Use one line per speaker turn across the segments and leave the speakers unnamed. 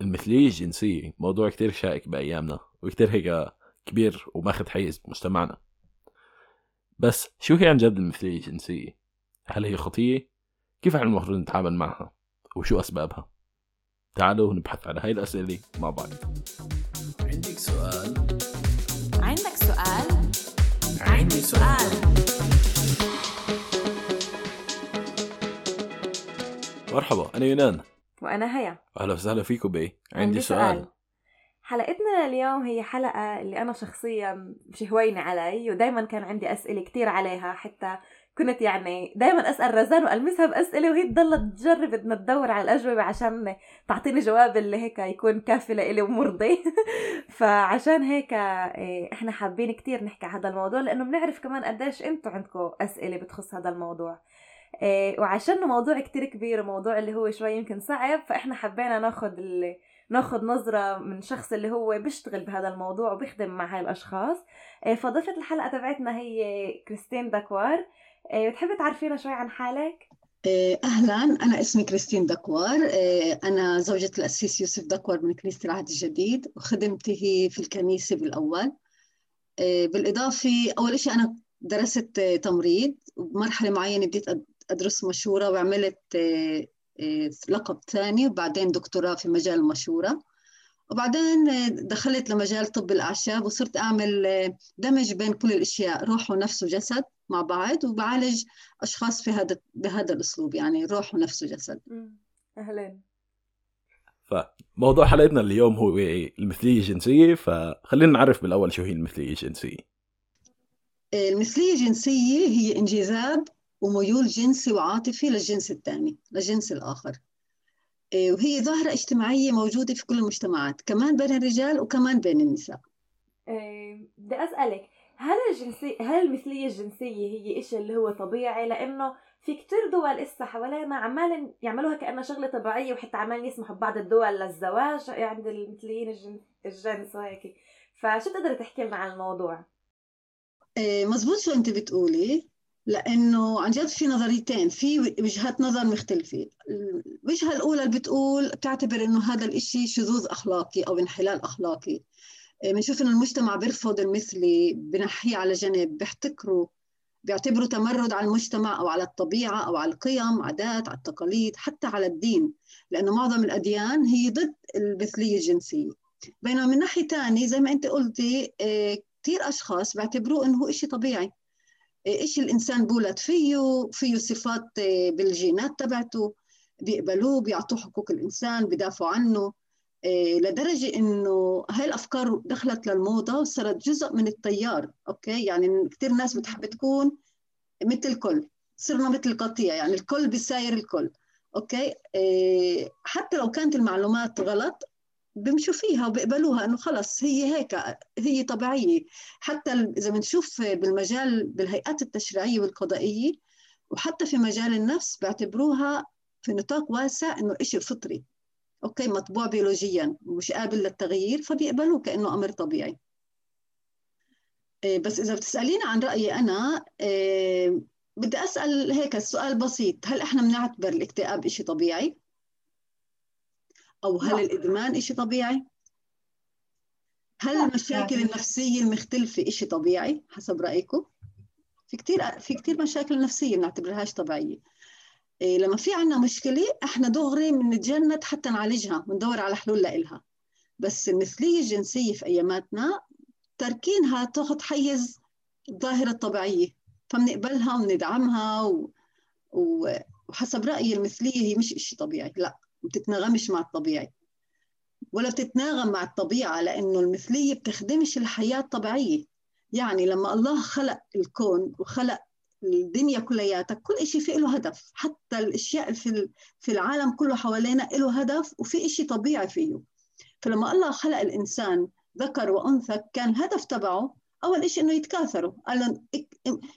المثلية الجنسية موضوع كتير شائك بأيامنا وكتير هيك كبير وماخذ حيز بمجتمعنا بس شو هي عن جد المثلية الجنسية؟ هل هي خطية؟ كيف إحنا المفروض نتعامل معها؟ وشو أسبابها؟ تعالوا نبحث على هاي الأسئلة مع بعض
عندك سؤال
عندك سؤال؟ عندي سؤال
مرحبا أنا يونان
وأنا هيا.
أهلا وسهلا فيكم بي عندي سؤال.
حلقتنا لليوم هي حلقة اللي أنا شخصيا مش هوينة علي ودايما كان عندي أسئلة كتير عليها حتى كنت يعني دايما أسأل رزان وألمسها بأسئلة وهي تضل تجرب بدنا تدور على الأجوبة عشان تعطيني جواب اللي هيك يكون كافي لإلي ومرضي. فعشان هيك إيه، إحنا حابين كتير نحكي هذا الموضوع لأنه بنعرف كمان قديش أنتوا عندكم أسئلة بتخص هذا الموضوع. وعشان موضوع كتير كبير وموضوع اللي هو شوي يمكن صعب فإحنا حبينا ناخد اللي ناخذ نظرة من شخص اللي هو بيشتغل بهذا الموضوع وبيخدم مع هاي الأشخاص. إيه، فضيفة الحلقة تبعتنا هي كريستين داكوار. إيه، بتحبي تعرفينا شوي عن حالك؟
أهلا. أنا اسمي كريستين دكوار أنا زوجة الأسيس يوسف دكوار من كنيسة العهد الجديد وخدمته في الكنيسة بالأول. إيه، بالإضافة أول شيء أنا درست تمريض وبمرحلة معينة بديت أدرس مشورة وعملت لقب ثاني وبعدين دكتوراه في مجال المشورة وبعدين دخلت لمجال طب الأعشاب وصرت أعمل دمج بين كل الأشياء روح ونفس وجسد مع بعض وبعالج أشخاص في هذا بهذا الأسلوب يعني روح ونفس وجسد.
أهلا.
فموضوع حلقتنا اليوم هو المثلية الجنسية فخلينا نعرف بالأول شو هي المثلية الجنسية.
المثلية الجنسية هي انجذاب وميول جنسي وعاطفي للجنس الثاني للجنس الآخر. إيه، وهي ظاهرة اجتماعية موجودة في كل المجتمعات كمان بين الرجال وكمان بين النساء.
إيه، بدي أسألك هل الجنسية هل المثلية الجنسية هي إشي اللي هو طبيعي؟ لأنه في كتير دول إسا حوالينا عمال يعملوها كأنها شغلة طبيعية وحتى عمال يسمحوا ببعض الدول للزواج عند المثليين الجنس وهيك. فشو تقدري تحكي لنا عن الموضوع؟
إيه، مزبوط شو أنت بتقولي. لأنه عن جد في نظريتين في وجهات نظر مختلفة. الوجهة الأولى اللي بتقول بتعتبر إنه هذا الإشي شذوذ أخلاقي أو انحلال أخلاقي. بنشوف إنه المجتمع بيرفض المثلي بنحيه على جنب بيحتكره بيعتبروا تمرد على المجتمع أو على الطبيعة أو على القيم عادات على التقاليد حتى على الدين. لأنه معظم الأديان هي ضد المثلية الجنسية. بينما من ناحية ثانية زي ما أنت قلتي آه، كثير أشخاص بيعتبروه إنه هو شيء طبيعي. إيش الإنسان بولد فيه؟ فيه صفات آه، بالجينات تبعته بيقبلوه بيعطوه حقوق الإنسان بدافعوا عنه آه، لدرجة إنه هاي الأفكار دخلت للموضة وصارت جزء من التيار أوكي؟ يعني كثير ناس بتحب تكون مثل الكل صرنا مثل القطيع يعني الكل بيساير الكل okay؟ آه، حتى لو كانت المعلومات غلط بيمشوا فيها وبيقبلوها إنه خلص هي هيك هي طبيعية. حتى إذا بنشوف بالمجال بالهيئات التشريعية والقضائية وحتى في مجال النفس بيعتبروها في نطاق واسع إنه شيء فطري. okay مطبوع بيولوجيا مش قابل للتغيير فبيقبلوه كأنه أمر طبيعي. إيه، بس إذا بتسأليني عن رأيي أنا إيه، بدي أسأل هيك السؤال بسيط. هل إحنا بنعتبر الاكتئاب شيء طبيعي؟ أو هل الإدمان إشي طبيعي؟ هل المشاكل النفسية المختلفة إشي طبيعي حسب رأيكم؟ في كثير في كثير مشاكل نفسية بنعتبرهاش طبيعية. إيه لما في عنا مشكلة إحنا دغري بنتجند حتى نعالجها وندور على حلول لإلها. بس المثلية الجنسية في أياماتنا تركينها تاخذ حيز الظاهرة الطبيعية. فبنقبلها وندعمها و... و... وحسب رأيي المثلية هي مش إشي طبيعي لا. بتتناغمش مع الطبيعي. ولا بتتناغم مع الطبيعة لأنه المثلية بتخدمش الحياة الطبيعية. يعني لما الله خلق الكون وخلق الدنيا كلياتها كل شيء في له هدف. حتى الأشياء في في العالم كله حوالينا له هدف وفي شيء طبيعي فيه. فلما الله خلق الإنسان ذكر وأنثى كان الهدف تبعه أول شيء إنه يتكاثروا. قال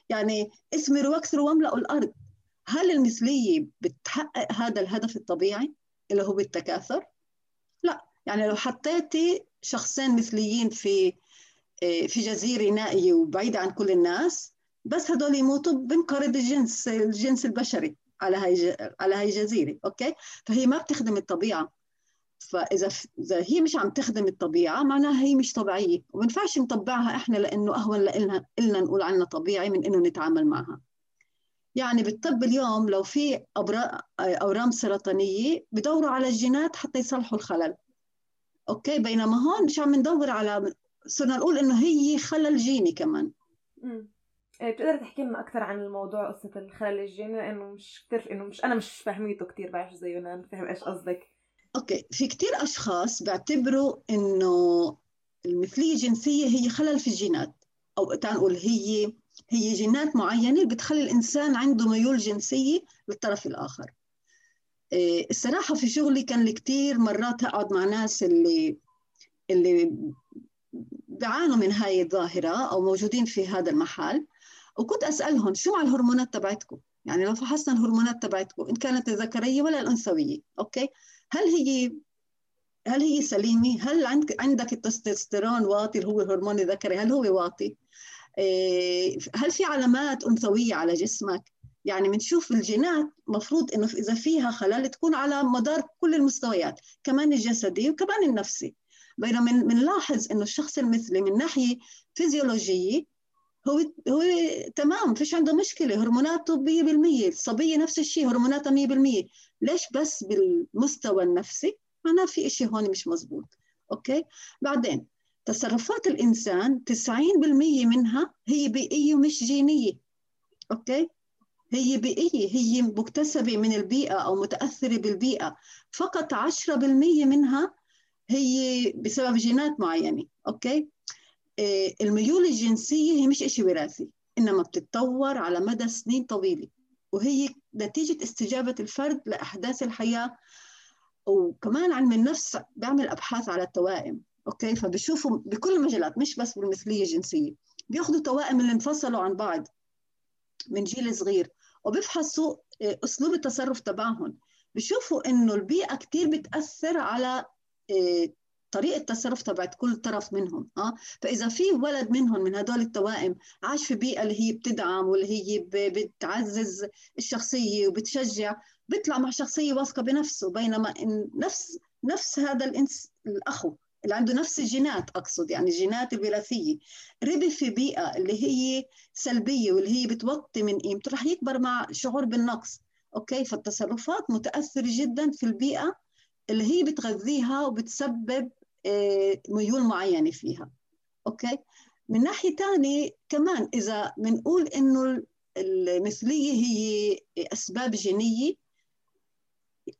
يعني اثمروا واكثروا واملأوا الأرض. هل المثلية بتحقق هذا الهدف الطبيعي؟ اللي هو بالتكاثر؟ لا يعني لو حطيتي شخصين مثليين في آه، في جزيرة نائية وبعيدة عن كل الناس بس هدول يموتوا بنقرض الجنس الجنس البشري على هاي على هاي الجزيرة okay؟ فهي ما بتخدم الطبيعة. فإذا إذا هي مش عم تخدم الطبيعة معناها هي مش طبيعية. وما نطبعها إحنا لأنه أهون لنا نقول عنها طبيعي من إنه نتعامل معها. يعني بالطب اليوم لو في أورام سرطانية بدوروا على الجينات حتى يصلحوا الخلل. okay؟ بينما هون مش عم ندور على صرنا نقول إنه هي خلل جيني كمان.
امم بتقدر تحكي لنا أكثر عن الموضوع قصة الخلل الجيني؟ لأنه مش كثير إنه مش أنا مش فاهميته كثير بعرف زي يونان فهم إيش قصدك.
Okay. في كثير أشخاص بيعتبروا إنه المثليه الجنسيه هي خلل في الجينات. أو تعال نقول هي هي جينات معينة بتخلي الإنسان عنده ميول جنسية للطرف الآخر إيه، الصراحة في شغلي كان لي كثير مرات أقعد مع ناس اللي اللي بيعانوا من هاي الظاهرة أو موجودين في هذا المحل وكنت أسألهم شو مع الهرمونات تبعتكم يعني لو فحصنا الهرمونات تبعتكم إن كانت الذكرية ولا الأنثوية أوكي هل هي هل هي سليمة؟ هل عندك التستوستيرون واطي اللي هو الهرمون الذكري هل هو واطي؟ إيه، هل في علامات أنثوية على جسمك؟ يعني بنشوف الجينات مفروض إنه إذا فيها خلل تكون على مدار كل المستويات كمان الجسدي وكمان النفسي. بينما بنلاحظ إنه الشخص المثلي من ناحية فيزيولوجية هو هو تمام فيش عنده مشكلة. هرموناته 100% الصبية نفس الشيء هرموناتها 100% ليش بس بالمستوى النفسي؟ معناه في شيء هون مش مزبوط. okay؟ بعدين تصرفات الإنسان 90% منها هي بيئية ومش جينية okay؟ هي بيئية هي مكتسبة من البيئة أو متأثرة بالبيئة. فقط 10% منها هي بسبب جينات معينة okay؟ آه، الميول الجنسية هي مش شيء وراثي إنما بتتطور على مدى سنين طويلة وهي نتيجة استجابة الفرد لأحداث الحياة وكمان علم النفس بيعمل أبحاث على التوائم. okay؟ فبشوفوا بكل المجالات مش بس بالمثلية الجنسية. بيأخذوا توائم اللي انفصلوا عن بعض من جيل صغير وبيفحصوا آه، أسلوب التصرف تبعهم. بشوفوا إنه البيئة كثير بتأثر على آه، طريقة التصرف تبعت كل طرف منهم آه. فإذا في ولد منهم من هدول التوائم عاش في بيئة اللي هي بتدعم واللي هي بتعزز الشخصية وبتشجع بيطلع مع شخصية واثقة بنفسه بينما إن نفس نفس هذا الإنس الأخو. اللي عنده نفس الجينات أقصد يعني الجينات الوراثية ربي في بيئة اللي هي سلبية واللي هي بتوطي من قيمته رح يكبر مع شعور بالنقص. okay؟ فالتصرفات متأثرة جدا في البيئة اللي هي بتغذيها وبتسبب آه، ميول معينة فيها. okay؟ من ناحية ثانية كمان إذا بنقول إنه المثلية هي أسباب جينية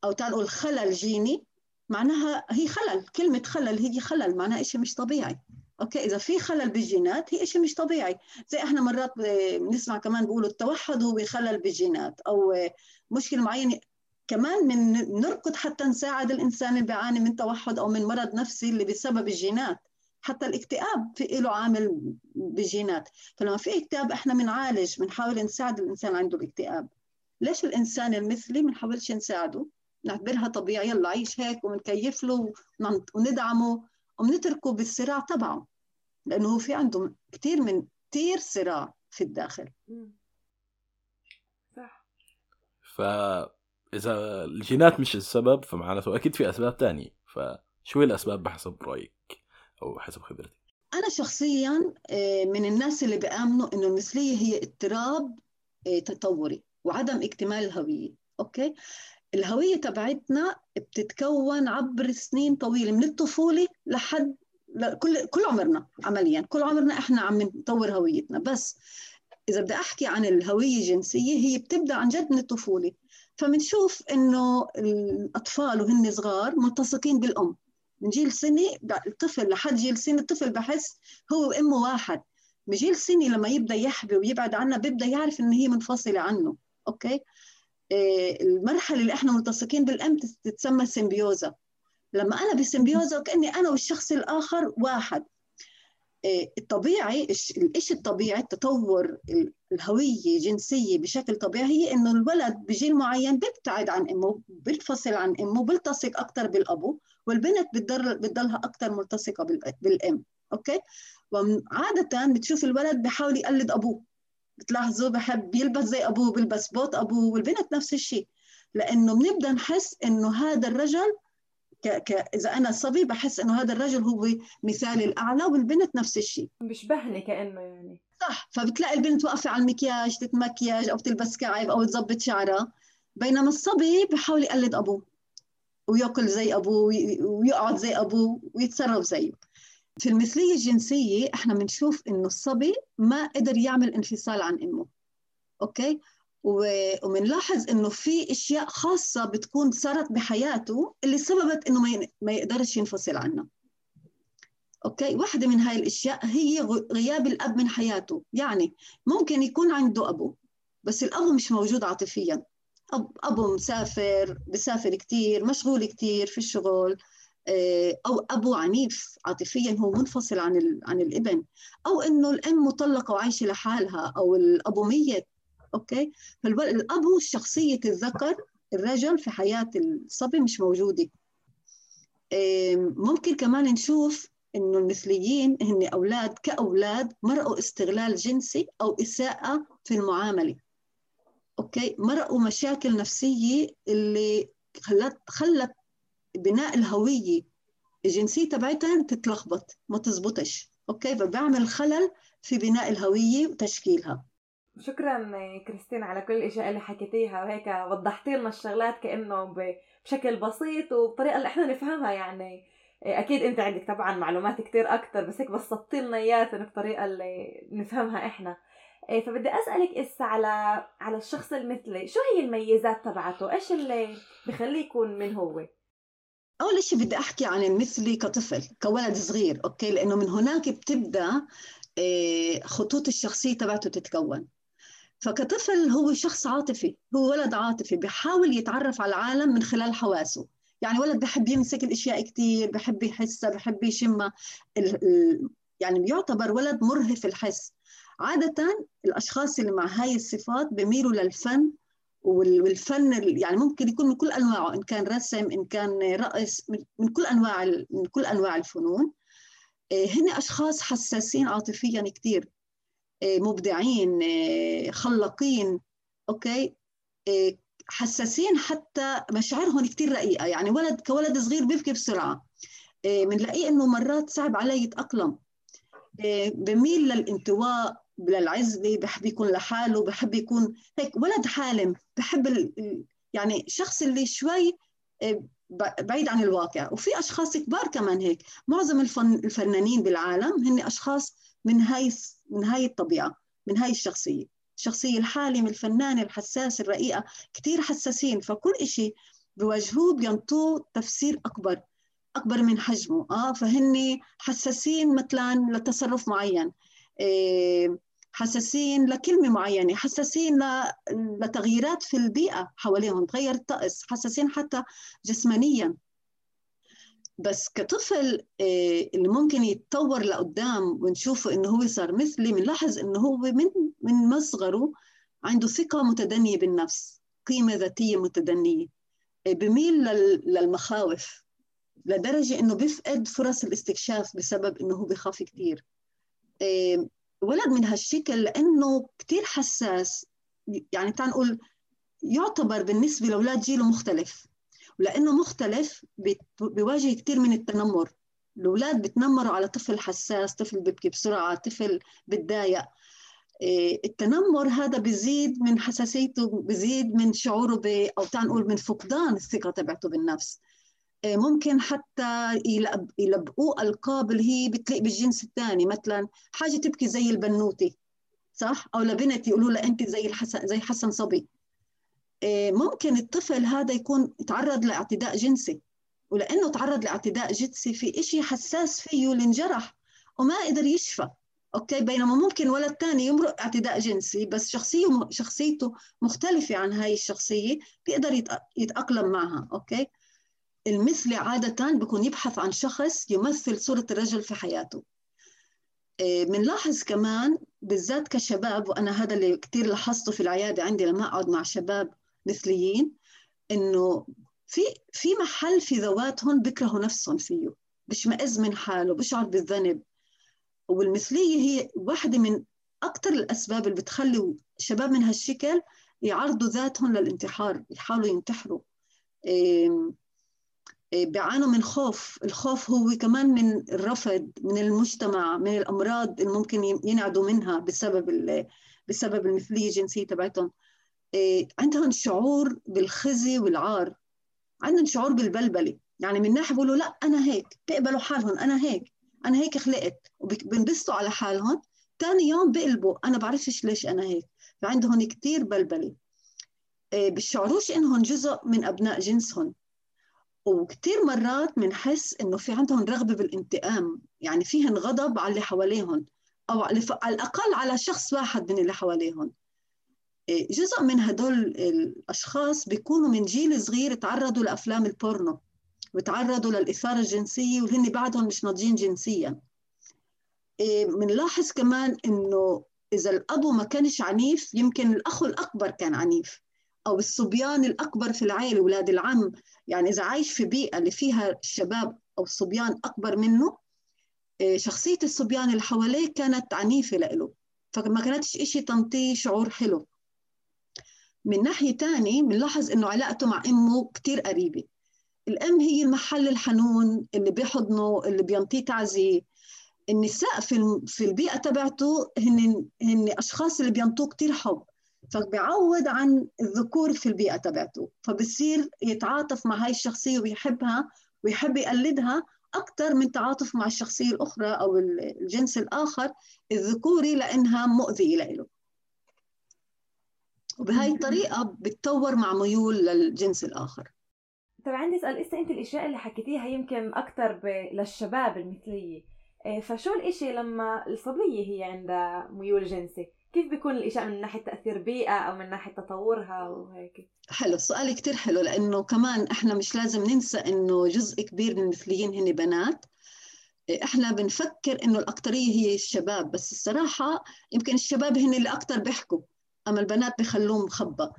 أو تعال نقول خلل جيني معناها هي خلل كلمة خلل هي خلل معناها شيء مش طبيعي. أوكي؟ إذا في خلل بالجينات هي شيء مش طبيعي. زي إحنا مرات بنسمع كمان بيقولوا التوحد هو خلل بالجينات أو مشكلة معينة. كمان من نركض حتى نساعد الإنسان اللي بيعاني من توحد أو من مرض نفسي اللي بسبب الجينات. حتى الاكتئاب في له عامل بالجينات. فلما في اكتئاب إحنا بنعالج بنحاول نساعد الإنسان عنده الاكتئاب. ليش الإنسان المثلي بنحاولش نساعده؟ نعتبرها طبيعي يلا عيش هيك ونكيف له وندعمه وبنتركه بالصراع تبعه لأنه هو في عنده كثير من كثير صراع في الداخل.
صح. ف إذا الجينات مش السبب فمعناته أكيد في أسباب تانية فشو هي الأسباب بحسب رأيك أو حسب خبرتك؟
أنا شخصيا آه، من الناس اللي بيامنوا إنه المثلية هي اضطراب آه، تطوري وعدم اكتمال الهوية أوكي؟ الهوية تبعتنا بتتكون عبر سنين طويلة من الطفولة لحد كل كل عمرنا عمليا كل عمرنا إحنا عم نطور هويتنا. بس إذا بدي أحكي عن الهوية الجنسية هي بتبدأ عن جد من الطفولة. فبنشوف إنه الأطفال وهن صغار ملتصقين بالأم. من جيل سني الطفل لحد جيل سني الطفل بحس هو وأمه واحد. من جيل سني لما يبدأ يحبي ويبعد عنها بيبدأ يعرف إن هي منفصلة عنه. Okay؟ المرحلة اللي إحنا ملتصقين بالام تتسمى סימביוזה. لما أنا ب סימביוזה وكأني أنا والشخص الآخر واحد. إيه الطبيعي الشيء الطبيعي؟ التطور الهوية جنسية بشكل طبيعي هي إنه الولد بجيل معين بيبتعد عن أمه بينفصل عن أمه بيلتصق أكثر بالأبو والبنت بتضل بتضلها أكثر ملتصقة بالأم. okay؟ وعادة بتشوف الولد بحاول يقلد أبوه. بتلاحظوا بحب يلبس زي أبوه بيلبس بوت أبوه والبنت نفس الشيء. لأنه بنبدأ نحس إنه هذا الرجل ك... ك... إذا أنا صبي بحس إنه هذا الرجل هو مثالي الأعلى والبنت نفس الشيء.
بيشبهني كأنه يعني.
صح فبتلاقي البنت واقفة على المكياج تتمكياج أو تلبس كعب أو تظبط شعرها. بينما الصبي بحاول يقلد أبوه ويأكل زي أبوه وي- ويقعد زي أبوه ويتصرف زيه. في المثلية الجنسية إحنا بنشوف إنه الصبي ما قدر يعمل انفصال عن إمه okay؟ وبنلاحظ إنه في أشياء خاصة بتكون صارت بحياته اللي سببت إنه ما يقدرش ينفصل عنها. okay؟ واحدة من هاي الأشياء هي غياب الأب من حياته. يعني ممكن يكون عنده أبو بس الاب مش موجود عاطفيا. أب أبو مسافر بسافر كتير مشغول كتير في الشغل. آه، أو أبو عنيف عاطفيا هو منفصل عن عن الإبن. أو إنه الأم مطلقة وعايشة لحالها أو الأبو ميت okay فالأبو شخصية الذكر الرجل في حياة الصبي مش موجودة. آه، ممكن كمان نشوف إنه المثليين هن أولاد كأولاد مرقوا استغلال جنسي أو إساءة في المعاملة. okay؟ مرقوا مشاكل نفسية اللي خلت خلت بناء الهوية الجنسية تبعتها تتلخبط ما تزبطش. أوكي؟ فبعمل خلل في بناء الهوية وتشكيلها.
شكرا كريستين على كل الاشياء اللي حكيتيها. وهيك وضحتي لنا الشغلات كأنه بشكل بسيط وبطريقة اللي إحنا نفهمها يعني. أكيد أنت عندك طبعا معلومات كتير أكتر بس هيك بسطتي لنا إياها بطريقة اللي نفهمها إحنا. إيه، فبدي أسألك اسا على على الشخص المثلي. شو هي الميزات تبعته؟ إيش اللي بخليه يكون من هو؟
أول شيء بدي أحكي عن المثلي كطفل كولد صغير أوكي؟ لأنه من هناك بتبدأ آه، خطوط الشخصية تبعته تتكون. فكطفل هو شخص عاطفي هو ولد عاطفي بيحاول يتعرف على العالم من خلال حواسه. يعني ولد بحب يمسك الأشياء كثير بحب يحسها بحب يشمها. يعني بيعتبر ولد مرهف الحس. عادة الأشخاص اللي مع هاي الصفات بيميلوا للفن والفن ال- يعني ممكن يكون من كل أنواعه إن كان رسم إن كان رقص من كل أنواع ال- من كل أنواع الفنون. آه، هن أشخاص حساسين عاطفيا كثير آه، مبدعين آه، خلاقين. okay؟ آه، حساسين حتى مشاعرهم كثير رقيقة. يعني ولد كولد صغير بيبكي بسرعة. آه، بنلاقيه إنه مرات صعب عليه يتأقلم. آه، بميل للانطواء. للعزلة بحب يكون لحاله بحب يكون هيك ولد حالم. بحب ال... يعني شخص اللي شوي آه، بعيد عن الواقع. وفي أشخاص كبار كمان هيك. معظم الفن... الفنانين بالعالم هن أشخاص من هاي من هاي الطبيعة من هاي الشخصية. الشخصية الحالم الفنان الحساس الرقيقة كتير حساسين. فكل إشي بواجهوه بينطوه تفسير أكبر أكبر من حجمه. آه فهن حساسين مثلا لتصرف معين. حساسين لكلمة معينة حساسين لتغييرات في البيئة حواليهم تغير الطقس حساسين حتى جسمانيا. بس كطفل إيه، اللي ممكن يتطور لقدام ونشوفه إنه هو صار مثلي بنلاحظ إنه هو من من مصغره عنده ثقة متدنية بالنفس قيمة ذاتية متدنية. إيه، بميل لل- للمخاوف لدرجة إنه بيفقد فرص الاستكشاف بسبب إنه هو بخاف إيه، ولد من هالشكل لأنه كتير حساس. يعني تعال نقول يعتبر بالنسبة لأولاد جيله مختلف ولأنه مختلف بيواجه كتير من التنمر. الأولاد بتنمروا على طفل حساس طفل بيبكي بسرعة طفل بتضايق. إيه، التنمر هذا بيزيد من حساسيته بيزيد من شعوره ب أو تعال نقول من فقدان الثقة تبعته بالنفس. ممكن حتى يلب- يلبقوه ألقاب اللي هي بتليق بالجنس الثاني مثلا حاجة تبكي زي البنوتي صح؟ أو لبنت يقولوا لها أنت زي الحسن زي حسن صبي. إيه، ممكن الطفل هذا يكون تعرض لاعتداء جنسي ولأنه تعرض لاعتداء جنسي في إشي حساس فيه اللي انجرح وما قدر يشفى okay؟ بينما ممكن ولد تاني يمرق اعتداء جنسي بس شخصيته شخصيته مختلفة عن هاي الشخصية بيقدر يتأقلم معها okay؟ المثلي عادة بيكون يبحث عن شخص يمثل صورة الرجل في حياته. إيه، بنلاحظ كمان بالذات كشباب وأنا هذا اللي كتير لاحظته في العيادة عندي لما أقعد مع شباب مثليين إنه في في محل في ذواتهم بيكرهوا نفسهم فيه. بشمئز من حاله بشعر بالذنب. والمثلية هي واحدة من أكثر الأسباب اللي بتخلي شباب من هالشكل يعرضوا ذاتهم للانتحار يحاولوا ينتحروا. إيه، بيعانوا من خوف. الخوف هو كمان من الرفض من المجتمع من الأمراض اللي ممكن ينعدوا منها بسبب بسبب المثلية الجنسية تبعتهم. آه، عندهم شعور بالخزي والعار. عندهم شعور بالبلبلة. يعني من ناحية بيقولوا لا أنا هيك. بيقبلوا حالهم أنا هيك. أنا هيك خلقت. وبنبسطوا على حالهم. ثاني يوم بقلبوا أنا بعرفش ليش أنا هيك. فعندهم كتير بلبلة. آه، بيشعروش إنهم جزء من أبناء جنسهم. وكثير مرات بنحس إنه في عندهم رغبة بالانتقام يعني فيهن غضب على اللي حواليهم أو على الأقل على شخص واحد من اللي حواليهم إيه، جزء من هدول الأشخاص بيكونوا من جيل صغير تعرضوا لأفلام البورنو وتعرضوا للإثارة الجنسية وهن بعدهم مش ناضجين جنسيا. بنلاحظ إيه، كمان إنه إذا الأب ما كانش عنيف يمكن الأخ الأكبر كان عنيف. أو الصبيان الأكبر في العائله أولاد العم. يعني إذا عايش في بيئة اللي فيها الشباب أو الصبيان أكبر منه إيه، شخصية الصبيان اللي حواليه كانت عنيفة له فما كانتش إشي تنطيه شعور حلو. من ناحية تاني بنلاحظ إنه علاقته مع أمه كتير قريبة. الأم هي المحل الحنون اللي بيحضنه اللي بينطيه تعزية. النساء في في البيئة تبعته هن هن أشخاص اللي بينطوه كتير حب. فبيعوض عن الذكور في البيئة تبعته فبصير يتعاطف مع هاي الشخصية ويحبها ويحب يقلدها أكثر من تعاطف مع الشخصية الأخرى أو الجنس الآخر الذكوري لأنها مؤذية له وبهاي الطريقة بتطور مع ميول للجنس الآخر.
طب عندي سؤال إسا أنت الأشياء اللي حكيتيها يمكن أكثر ب... للشباب المثلية إيه، فشو الإشي لما الصبية هي عندها ميول جنسي؟ كيف بيكون الإشياء من ناحية تأثير بيئة أو من ناحية تطورها وهيك؟
حلو السؤال كتير حلو لأنه كمان إحنا مش لازم ننسى إنه جزء كبير من المثليين هن بنات. إحنا بنفكر إنه الاكثريه هي الشباب بس الصراحة يمكن الشباب هن اللي أكثر بيحكوا أما البنات بخلوهم مخبى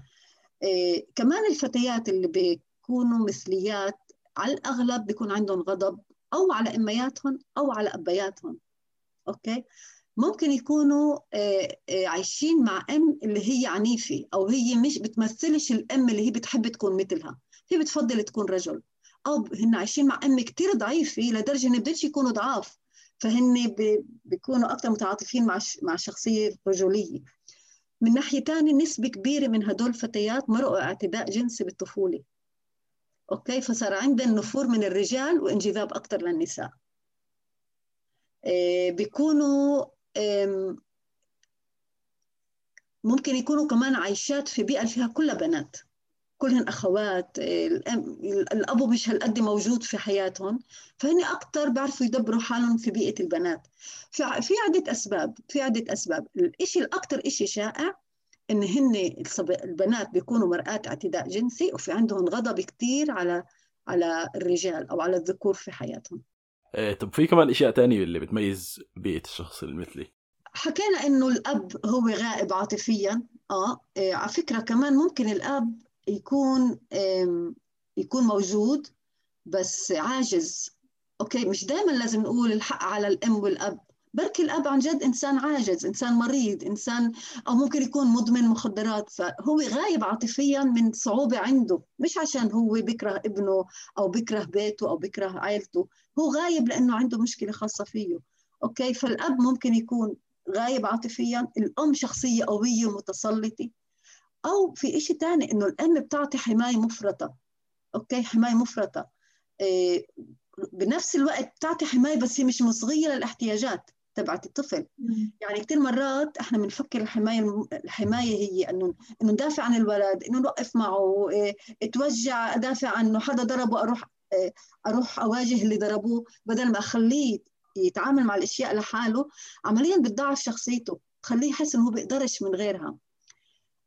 إيه كمان الفتيات اللي بيكونوا مثليات على الأغلب بيكون عندهم غضب أو على أمياتهم أو على أبياتهم أوكي؟ ممكن يكونوا إيه إيه عايشين مع ام اللي هي عنيفة أو هي مش بتمثلش الام اللي هي بتحب تكون مثلها. هي بتفضل تكون رجل. أو هن عايشين مع ام كثير ضعيفة لدرجة إنه بدهاش يكونوا ضعاف. فهن بيكونوا أكثر متعاطفين مع مع الشخصيه الرجوليه من ناحية تانية نسبة كبيرة من هدول الفتيات مرقوا اعتداء جنسي بالطفولة. أوكي؟ فصار عندنا نفور من الرجال وانجذاب أكثر للنساء. إيه بيكونوا ممكن يكونوا كمان عايشات في بيئة فيها كلها بنات كلهن أخوات الأب مش هالقد موجود في حياتهم فهن أكثر بيعرفوا يدبروا حالهم في بيئة البنات. في عدة أسباب في عدة أسباب. الشيء الاكثر شيء شائع إن هن البنات بيكونوا مرآة اعتداء جنسي وفي عندهم غضب كثير على على الرجال أو على الذكور في حياتهم.
إيه طب في كمان إشياء تانية اللي بتميز بيئة الشخص المثلي
حكينا إنه الأب هو غائب عاطفيا. آه إيه على فكرة كمان ممكن الأب يكون يكون موجود بس عاجز. أوكي مش دائما لازم نقول الحق على الأم والأب. بركي الأب عن جد إنسان عاجز إنسان مريض إنسان أو ممكن يكون مدمن مخدرات فهو غايب عاطفيا من صعوبة عنده. مش عشان هو بكره ابنه أو بكره بيته أو بكره عائلته هو غايب لأنه عنده مشكلة خاصة فيه. أوكي؟ فالأب ممكن يكون غايب عاطفيا الأم شخصية قوية متسلطه أو في شيء ثاني إنه الأم بتعطي حماية مفرطة. أوكي؟ حماية مفرطة. إيه بنفس الوقت بتعطي حماية بس هي مش مصغية للاحتياجات. تبعت الطفل. يعني كثير مرات إحنا بنفكر الحماية الحماية هي إنه إنه ندافع عن الولد إنه نوقف معه إيه اتوجع أدافع عنه حدا ضربه أروح إيه أروح أواجه اللي ضربوه. بدل ما أخليه يتعامل مع الأشياء لحاله عمليا بتضعف شخصيته تخليه يحس إنه هو بيقدرش من غيرها.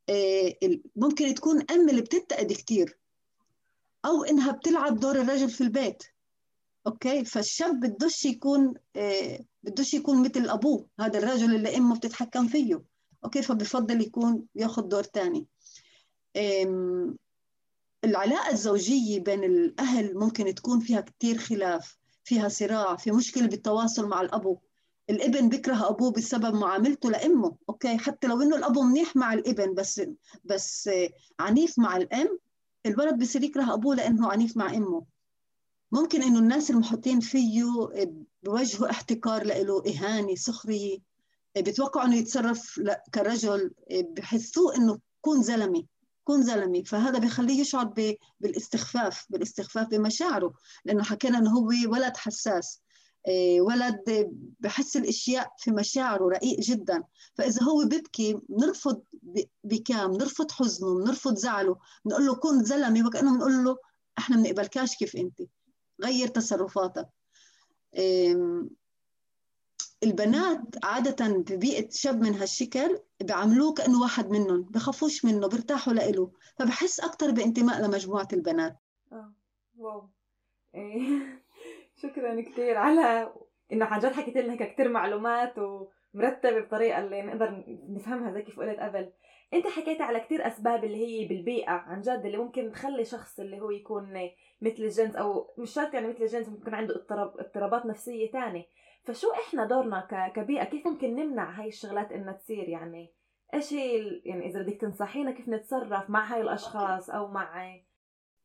آه، ممكن تكون أم اللي بتنتقد كتير أو إنها بتلعب دور الرجل في البيت. أوكي؟ فالشاب بدوش يكون بدوش يكون مثل أبوه هذا الرجل اللي أمه بتتحكم فيه. أوكي فبفضل يكون ياخذ دور تاني. العلاقة الزوجية بين الأهل ممكن تكون فيها كتير خلاف فيها صراع في مشكلة بالتواصل مع الأبو. الابن بيكره أبوه بسبب معاملته لأمه. أوكي حتى لو إنه الأبو منيح مع الابن بس بس عنيف مع الأم الولد بصير يكره أبوه لأنه عنيف مع أمه. ممكن إنه الناس المحيطين فيه بوجهوا احتكار له إهانة سخرية. بيتوقعوا إنه يتصرف ل- كرجل بحسوه إنه كون زلمة كون زلمة. فهذا بخليه يشعر بالاستخفاف بالاستخفاف بمشاعره. لأنه حكينا إنه هو ولد حساس. إيه، ولد بحس الإشياء في مشاعره رقيق جدا. فإذا هو بيبكي بنرفض بكام؟ بنرفض حزنه بنرفض زعله. بنقول له كن زلمة وكأنه بنقول له إحنا بنقبلكاش كيف أنت. غير تصرفاتك. البنات عادة ببيئة شاب من هالشكل بيعاملوه كأنه واحد منهم بخافوش منه بيرتاحوا لإله فبحس أكتر بانتماء لمجموعة البنات.
آه واو. إيه. شكرا كثير على إنه عن جد حكيت لنا كثير معلومات ومرتبة بطريقة اللي نقدر نفهمها زي كيف قلت قبل. انت حكيت على كثير أسباب اللي هي بالبيئة عن جد اللي ممكن تخلي شخص اللي هو يكون مثلي الجنس أو مش شرط يعني مثلي الجنس ممكن عنده اضطراب اضطرابات نفسية تانية. فشو إحنا دورنا كبيئة؟ كيف ممكن نمنع هاي الشغلات إنها تصير؟ يعني إيش يعني إذا بدك تنصحينا كيف نتصرف مع هاي الأشخاص أو مع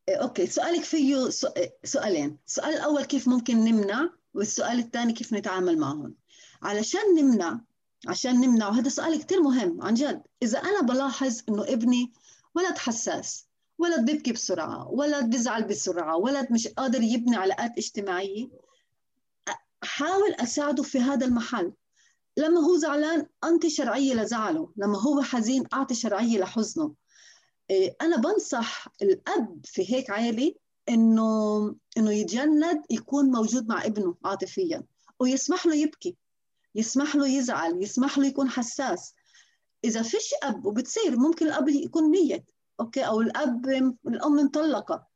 أوكي. سؤالك فيه سو- سؤالين. السؤال الأول كيف ممكن نمنع؟ والسؤال الثاني كيف نتعامل معهم؟ علشان نمنع عشان نمنع وهذا سؤال كتير مهم. عن جد إذا أنا بلاحظ إنه ابني ولد حساس ولد بيبكي بسرعة ولد بيزعل بسرعة ولد مش قادر يبني علاقات اجتماعية أحاول أساعده في هذا المحل. لما هو زعلان أنطي شرعية لزعله. لما هو حزين أعطي شرعية لحزنه. إيه، أنا بنصح الأب في هيك عائلة إنه إنه يتجند يكون موجود مع ابنه عاطفيا ويسمح له يبكي. يسمح له يزعل يسمح له يكون حساس. إذا فيش أب وبتصير ممكن الأب يكون ميت أوكي؟ أو الأب الأم مطلقة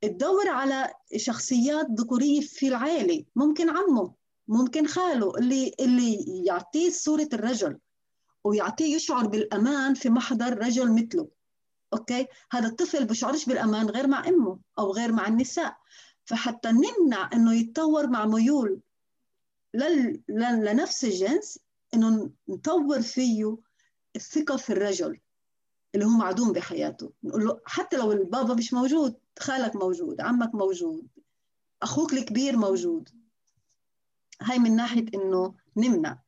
تدور على شخصيات ذكورية في العائلة ممكن عمه ممكن خاله اللي اللي يعطيه صورة الرجل ويعطيه يشعر بالأمان في محضر رجل مثله أوكي؟ هذا الطفل بشعرش بالأمان غير مع أمه أو غير مع النساء. فحتى نمنع إنه يتطور مع ميول. لنفس الجنس إنه نطور فيه الثقة في الرجل اللي هو معدوم بحياته. نقول له حتى لو البابا مش موجود خالك موجود عمك موجود أخوك الكبير موجود. هاي من ناحية إنه نمنع.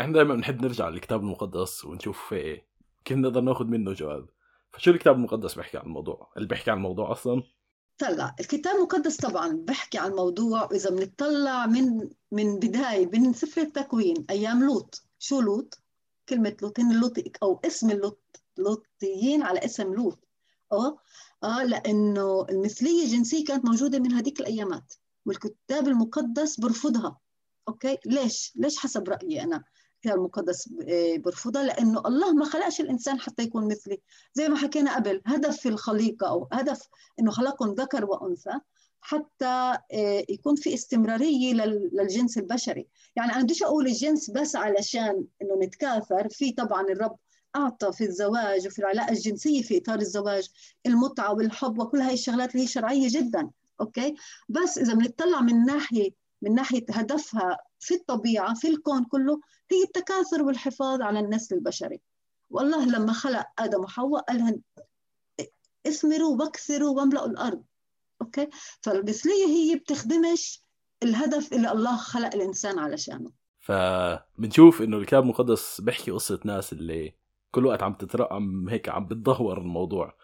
إحنا دائما بنحب نرجع للكتاب المقدس ونشوف إيه كيف نقدر ناخذ منه جواب. فشو الكتاب المقدس بيحكي عن الموضوع؟ اللي بيحكي عن الموضوع أصلا؟
طلع. الكتاب المقدس طبعا بحكي عن الموضوع واذا بنطلع من من بداية من سفر التكوين أيام لوط. شو لوط؟ كلمة لوط هن لوط أو اسم اللوط لوطيين على اسم لوط. آه آه لأنه المثلية الجنسية كانت موجودة من هذيك الأيامات. والكتاب المقدس برفضها. أوكي؟ ليش؟ ليش حسب رأيي أنا؟ الكتاب المقدس برفضها لأنه الله ما خلقش الإنسان حتى يكون مثلي. زي ما حكينا قبل هدف في الخليقة أو هدف إنه خلقهم ذكر وأنثى حتى يكون في استمرارية للجنس البشري. يعني أنا بديش أقول الجنس بس علشان إنه نتكاثر في طبعا الرب أعطى في الزواج وفي العلاقة الجنسية في إطار الزواج المتعة والحب وكل هاي الشغلات اللي هي شرعية جدا أوكي؟ بس إذا بنطلع من ناحية من ناحية هدفها في الطبيعة في الكون كله هي التكاثر والحفاظ على النسل البشري. والله لما خلق آدم وحواء قال لهم اثمروا واكثروا واملأوا الأرض. أوكي؟ فالمثليه هي بتخدمش الهدف اللي الله خلق الإنسان علشانه.
فبنشوف إنه الكتاب المقدس بيحكي قصة ناس اللي كل وقت عم تترقم هيك عم بتدهور الموضوع.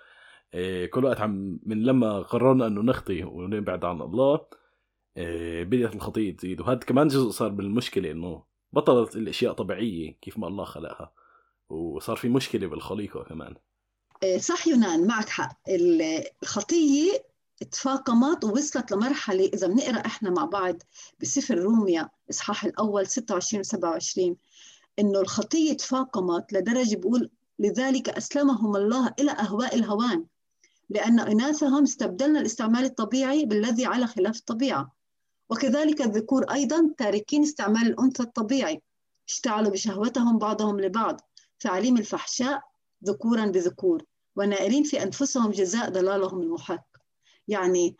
إيه كل وقت عم من لما قررنا إنه نخطي ونبعد عن الله إيه بدأت الخطية تزيد. وهذا كمان جزء صار من المشكلة إنه بطلت الأشياء طبيعية كيف ما الله خلقها. وصار في مشكلة بالخليقة كمان.
صح يونان معك حق. الخطية تفاقمت ووصلت لمرحلة إذا بنقرأ إحنا مع بعض بسفر روميا إصحاح الأول 26 و 27 إنه الخطية تفاقمت لدرجة بيقول لذلك أسلمهم الله إلى أهواء الهوان لأن إناثهم استبدلنا الاستعمال الطبيعي بالذي على خلاف الطبيعة. وكذلك الذكور أيضا تاركين استعمال الأنثى الطبيعي. اشتعلوا بشهوتهم بعضهم لبعض. تعليم الفحشاء ذكورا بذكور ونائرين في أنفسهم جزاء ضلالهم المحق. يعني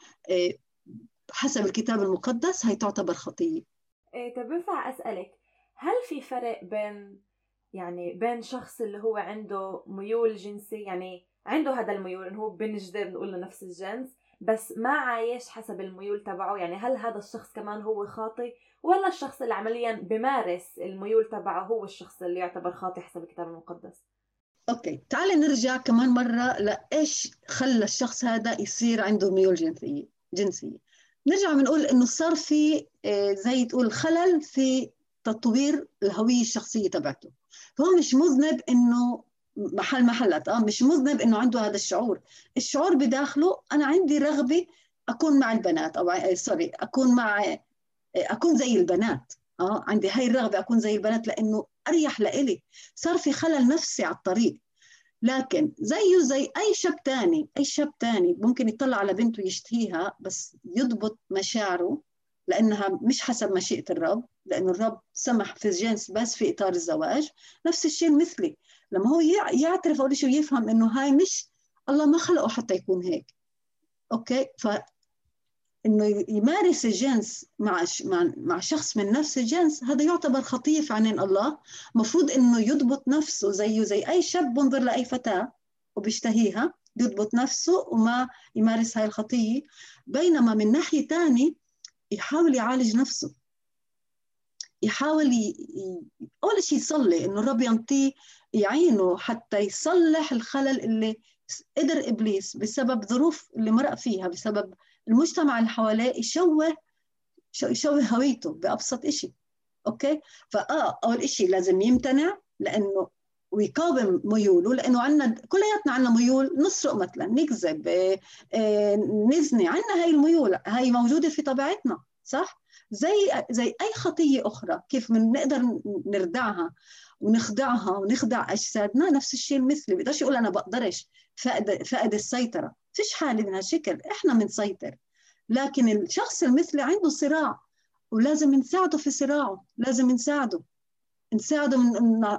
حسب الكتاب المقدس هي تعتبر خطية.
إيه طب ينفع أسألك هل في فرق بين يعني بين شخص اللي هو عنده ميول جنسي يعني عنده هذا الميول إنه هو بنجذب نقول لنفس الجنس بس ما عايش حسب الميول تبعه. يعني هل هذا الشخص كمان هو خاطئ؟ ولا الشخص اللي عمليا بمارس الميول تبعه هو الشخص اللي يعتبر خاطئ حسب الكتاب المقدس؟
أوكي تعالي نرجع كمان مرة لإيش خلى الشخص هذا يصير عنده ميول جنسية جنسية. نرجع بنقول إنه صار في آه، زي تقول خلل في تطوير الهوية الشخصية تبعته. فهو مش مذنب إنه محل محلات آه مش مذنب إنه عنده هذا الشعور. الشعور بداخله أنا عندي رغبة أكون مع البنات أو سوري أكون مع أكون زي البنات. آه عندي هاي الرغبة أكون زي البنات لأنه أريح لإلي. صار في خلل نفسي على الطريق. لكن زيه زي أي شاب تاني أي شاب تاني ممكن يطلع على بنته يشتهيها بس يضبط مشاعره لأنها مش حسب مشيئة الرب لأنه الرب سمح في الجنس بس في إطار الزواج. نفس الشيء مثلي. لما هو يعترف اول شيء ويفهم إنه هاي مش الله ما خلقه حتى يكون هيك. أوكي؟ ف إنه يمارس الجنس مع مع شخص من نفس الجنس هذا يعتبر خطيه في عينين الله. مفروض إنه يضبط نفسه زيه زي أي شاب بنظر لأي فتاة وبيشتهيها يضبط نفسه وما يمارس هاي الخطية. بينما من ناحية ثانية يحاول يعالج نفسه. يحاول ي... أول شيء يصلي إنه الرب ينطيه يعينه حتى يصلح الخلل اللي قدر إبليس بسبب ظروف اللي مرق فيها بسبب المجتمع اللي حواليه يشوه يشوه هويته بأبسط إشي. أوكي؟ فآه أول إشي لازم يمتنع لأنه ويقاوم ميوله لأنه عندنا كلياتنا عندنا ميول نسرق مثلا نكذب آه، نزني عندنا هاي الميول هاي موجودة في طبيعتنا صح؟ زي زي أي خطية أخرى كيف بنقدر نردعها ونخدعها ونخدع أجسادنا نفس الشيء المثلي. بقدرش يقول أنا بقدرش فقد فقد السيطرة. فيش حالة من هالشكل إحنا بنسيطر لكن الشخص المثلي عنده صراع ولازم نساعده في صراعه لازم نساعده. نساعده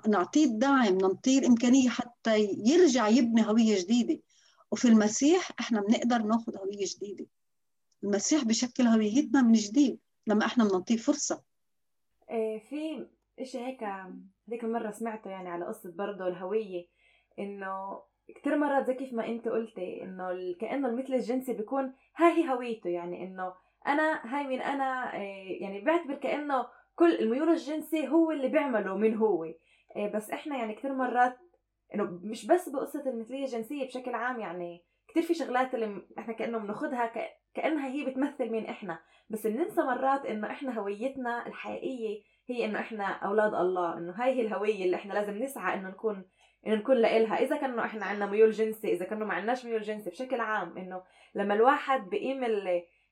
نعطيه الدعم نعطيه الإمكانية حتى يرجع يبني هوية جديدة. وفي المسيح إحنا بنقدر ناخذ هوية جديدة. المسيح بشكل هويتنا من جديد. لما إحنا بنعطيه فرصة.
إيه في إشي هيك هذيك المرة سمعته يعني على قصة برضه الهوية إنه كثير مرات زي كيف ما أنت قلتي إنه كأنه المثل الجنسي بيكون هاي هي هويته يعني إنه أنا هاي مين أنا إيه، يعني بيعتبر كأنه كل الميول الجنسي هو اللي بيعمله من هو. إيه، بس إحنا يعني كثير مرات إنه مش بس بقصة المثلية الجنسية بشكل عام يعني كثير في شغلات اللي إحنا كأنه بناخذها كأنها هي بتمثل مين إحنا. بس بننسى مرات إنه إحنا هويتنا الحقيقية هي إنه إحنا أولاد الله إنه هاي هي الهوية اللي إحنا لازم نسعى إنه نكون إنه نكون لإلها. إذا كانوا إحنا عندنا ميول جنسي إذا كانوا ما عندناش ميول جنسي بشكل عام إنه لما الواحد بقيم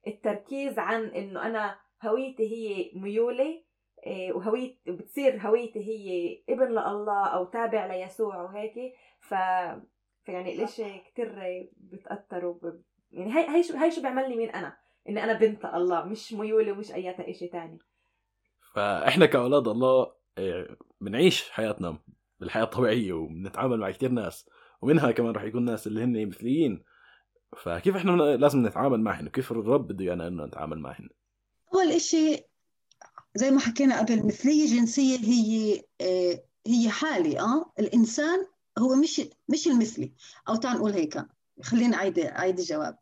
التركيز عن إنه أنا هويتي هي ميولي إيه، وهويت بتصير هويتي هي ابن لله أو تابع ليسوع وهيك ف فيعني الإشي كتير بتأثر وب... يعني هاي هاي شو هاي شو بيعمل لي مين أنا؟ إني أنا بنت الله مش ميولي ومش أي شيء ثاني
فإحنا كأولاد الله إيه، بنعيش حياتنا بالحياة الطبيعية وبنتعامل مع كثير ناس ومنها كمان راح يكون ناس اللي هن مثليين. فكيف إحنا لازم نتعامل معهن وكيف الرب بده إيانا إنه نتعامل معهن
أول شيء زي ما حكينا قبل مثلية جنسية هي آه، هي حالة آه؟ الإنسان هو مش مش المثلي. أو تعال نقول هيك. خلينا اعيد أعيد الجواب.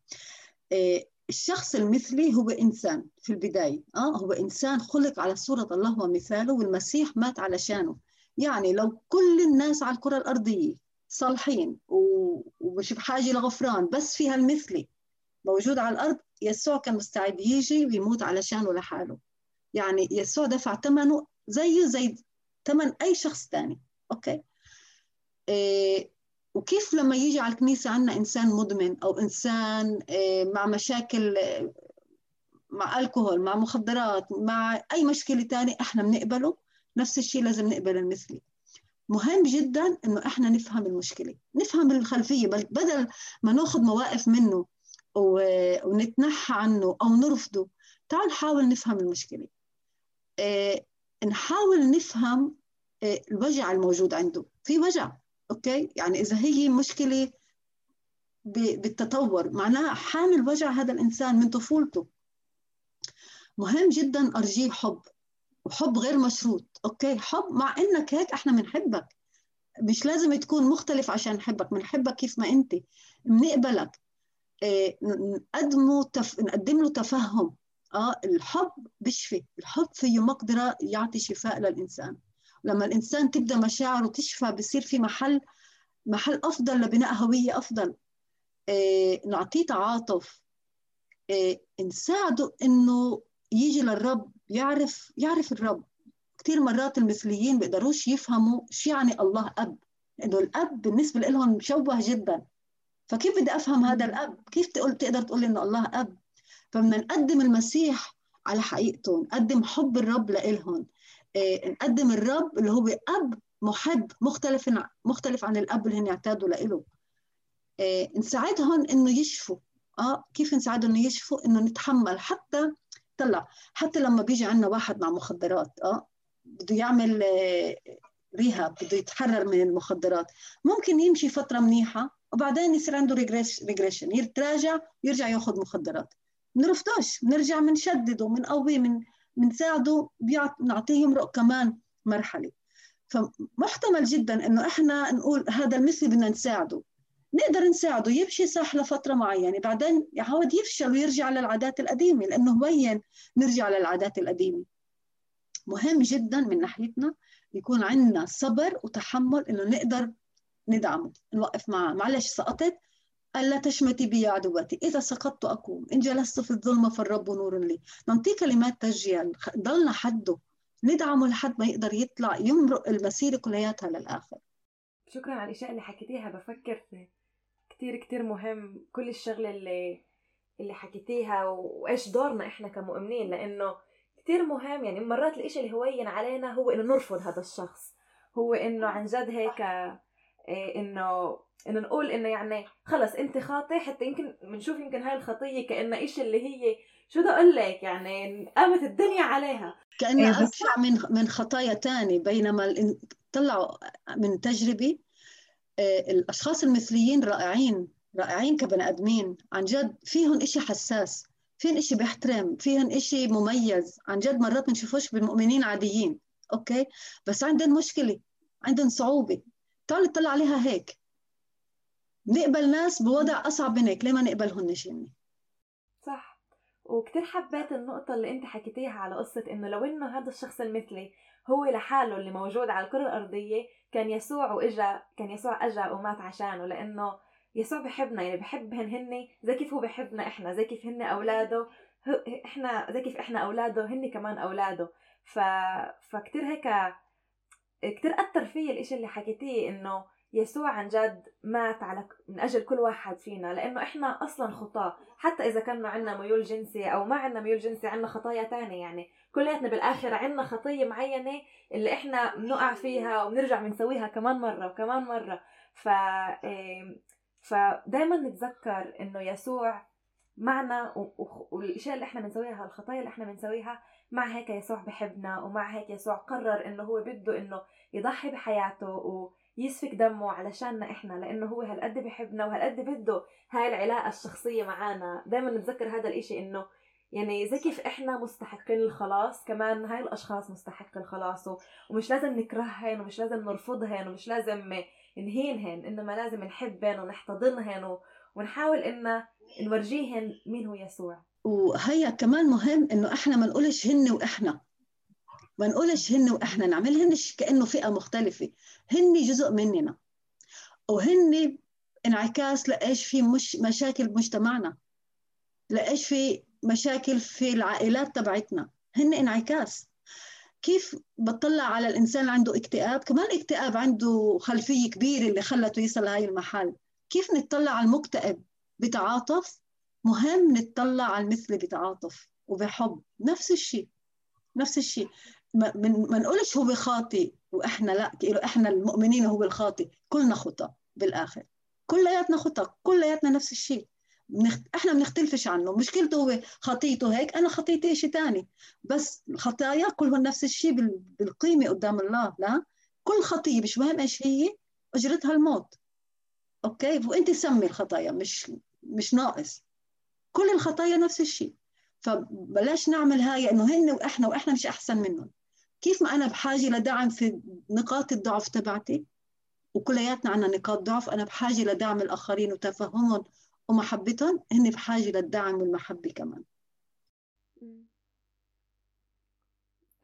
آه، الشخص المثلي هو إنسان في البداية آه هو إنسان خلق على صورة الله ومثاله والمسيح مات علشانه يعني لو كل الناس على الكرة الأرضية صالحين ومش بحاجة لغفران بس فيها المثلي موجود على الأرض يسوع كان مستعد يجي ويموت علشانه لحاله. يعني يسوع دفع ثمنه زيه زي ثمن أي شخص ثاني أوكي؟ إيه وكيف لما يجي على الكنيسة عندنا إنسان مدمن أو إنسان إيه مع مشاكل مع الكحول مع مخدرات مع أي مشكلة ثانية إحنا بنقبله نفس الشيء لازم نقبل المثلي مهم جدا إنه إحنا نفهم المشكلة نفهم الخلفية بدل ما ناخذ مواقف منه ونتنحى عنه أو نرفضه تعال نحاول نفهم المشكلة. آه نحاول نفهم الوجع الموجود عنده. في وجع. أوكي؟ يعني إذا هي مشكلة بالتطور معناها حامل وجع هذا الإنسان من طفولته. مهم جدا أرجيه حب وحب غير مشروط أوكي؟ حب مع إنك هيك إحنا بنحبك مش لازم تكون مختلف عشان نحبك بنحبك كيف ما أنت. بنقبلك آه، نقدمه تف... نقدم له تفهم. آه الحب بيشفي. الحب فيه مقدرة يعطي شفاء للإنسان. لما الإنسان تبدأ مشاعره تشفى بصير في محل محل أفضل لبناء هوية أفضل. آه نعطيه تعاطف. آه نساعده إنه يجي للرب يعرف يعرف الرب. كثير مرات المثليين بيقدروش يفهموا شو يعني الله أب. إنه الأب بالنسبة لهم مشوه جدا. فكيف بدي أفهم هذا الأب؟ كيف تقول تقدر تقول إنه الله أب؟ فبدنا نقدم المسيح على حقيقته نقدم حب الرب لإلهم. إيه نقدم الرب اللي هو أب محب مختلف مختلف عن الأب اللي هن اعتادوا لإله. إيه نساعدهم إنه يشفوا. آه كيف نساعدهم إنه يشفوا؟ إنه نتحمل. حتى طلع حتى لما بيجي عندنا واحد مع مخدرات آه بده يعمل آه ريهاب بده يتحرر من المخدرات. ممكن يمشي فترة منيحة وبعدين يصير عنده ريجريشن يتراجع ويرجع ياخذ مخدرات. بنرفضوش بنرجع بنشدده بنقويه من بنساعده بنعطيه يمرق كمان مرحلة. فمحتمل جدا إنه إحنا نقول هذا المثل بدنا نساعده. نقدر نساعده يمشي صح لفترة معينة. بعدين يعود يفشل ويرجع للعادات القديمة لأنه وين نرجع للعادات القديمة؟ مهم جدا من ناحيتنا يكون عندنا صبر وتحمل إنه نقدر ندعمه. نوقف معه. معلش سقطت. ألا تشمتي بي عدوتي؟ إذا سقطت أقوم. إن جلست في الظلمة فالرب نور لي. نعطيه كلمات تشجيع ضلنا حده. ندعمه لحد ما يقدر يطلع. يمرق المسيرة كلياتها للآخر.
شكرا على الأشياء اللي حكيتيها. بفكر في كتير كتير مهم. كل الشغلة اللي اللي حكيتيها وإيش دورنا إحنا كمؤمنين. لأنه كتير مهم. يعني مرات الإشي اللي هوين علينا هو إنه نرفض هذا الشخص. هو إنه عن جد هيك إيه إنه إنه نقول إنه يعني خلص أنت خاطئ حتى يمكن بنشوف يمكن هاي الخطية كانها إشي اللي هي. شو بدي أقول لك؟ يعني قامت الدنيا عليها.
كأنها إيه ابشع من من خطايا تاني بينما طلعوا من تجربة إيه، الأشخاص المثليين رائعين رائعين كبني آدمين. عن جد فيهم إشي حساس فيهم إشي بيحترم فيهم إشي مميز. عن جد مرات بنشوفوش بالمؤمنين عاديين أوكي؟ بس عندهم مشكلة عندهم صعوبة. تعال نطلع عليها هيك. نقبل ناس بوضع أصعب من هيك ليه ما نقبلهن هن
صح. وكتير حبيت النقطة اللي أنت حكيتيها على قصة إنه لو إنه هذا الشخص المثلي هو لحاله اللي موجود على الكرة الأرضية كان يسوع وإجا كان يسوع أجا ومات عشانه لأنه يسوع بحبنا يعني بحبهن هن زي كيف هو بحبنا إحنا زي كيف هن أولاده إحنا زي كيف إحنا أولاده هن كمان أولاده. ف... فكتير هيك كتير أثر فيي الإشي اللي حكيتيه إنه يسوع عن جد مات على من أجل كل واحد فينا لأنه إحنا أصلا خطاة حتى إذا كان عندنا ميول جنسي أو ما عندنا ميول جنسي عندنا خطايا تانية يعني. كلياتنا بالآخر عندنا خطية معينة اللي إحنا بنقع فيها وبنرجع بنسويها كمان مرة وكمان مرة. ف فدايما نتذكر إنه يسوع معنا والإشياء اللي إحنا بنسويها الخطايا اللي إحنا بنسويها مع هيك يسوع بحبنا ومع هيك يسوع قرر إنه هو بده إنه يضحي بحياته يسفك دمه علشاننا إحنا لإنه هو هالقد بحبنا وهالقد بده هاي العلاقة الشخصية معنا دائما نتذكر هذا الإشي إنه يعني زي كيف إحنا مستحقين الخلاص كمان هاي الأشخاص مستحق الخلاص ومش لازم نكرههن ومش لازم نرفضهن ومش لازم نهينهن إنما لازم نحبهن ونحتضنهن ونحاول إن نورجيهن مين هو يسوع.
وهي كمان مهم إنه إحنا ما نقولش هن وإحنا. ما نقولش هن وإحنا نعملهن كأنه فئة مختلفة. هن جزء مننا. وهن انعكاس لإيش في مش مشاكل بمجتمعنا لإيش في مشاكل في العائلات تبعتنا. هن انعكاس. كيف بطلع على الإنسان اللي عنده اكتئاب؟ كمان اكتئاب عنده خلفية كبيرة اللي خلته يصل لهي المحل. كيف نطلع على المكتئب؟ بتعاطف مهم نطلع على المثلي بتعاطف وبحب. نفس الشيء. نفس الشيء. ما, ما نقولش هو خاطئ وإحنا لا إحنا المؤمنين هو الخاطئ كلنا خطأ بالآخر. كلياتنا خطأ. كلياتنا نفس الشيء. بنخت... إحنا بنختلفش عنه. مشكلته هو خطيته هيك أنا خطيتي شيء ثاني بس الخطايا كلهم نفس الشيء بال... بالقيمة قدام الله لا؟ كل خطية مش مهم إيش هي أجرتها الموت. أوكي؟ وانت سمي الخطايا مش مش ناقص. كل الخطايا نفس الشيء. فبلاش نعمل هاي إنه هن وإحنا وإحنا مش أحسن منهم. كيف ما أنا بحاجة لدعم في نقاط الضعف تبعتي وكلياتنا عندنا نقاط ضعف أنا بحاجة لدعم الآخرين وتفهمهم ومحبتهم هن بحاجة للدعم والمحبة كمان.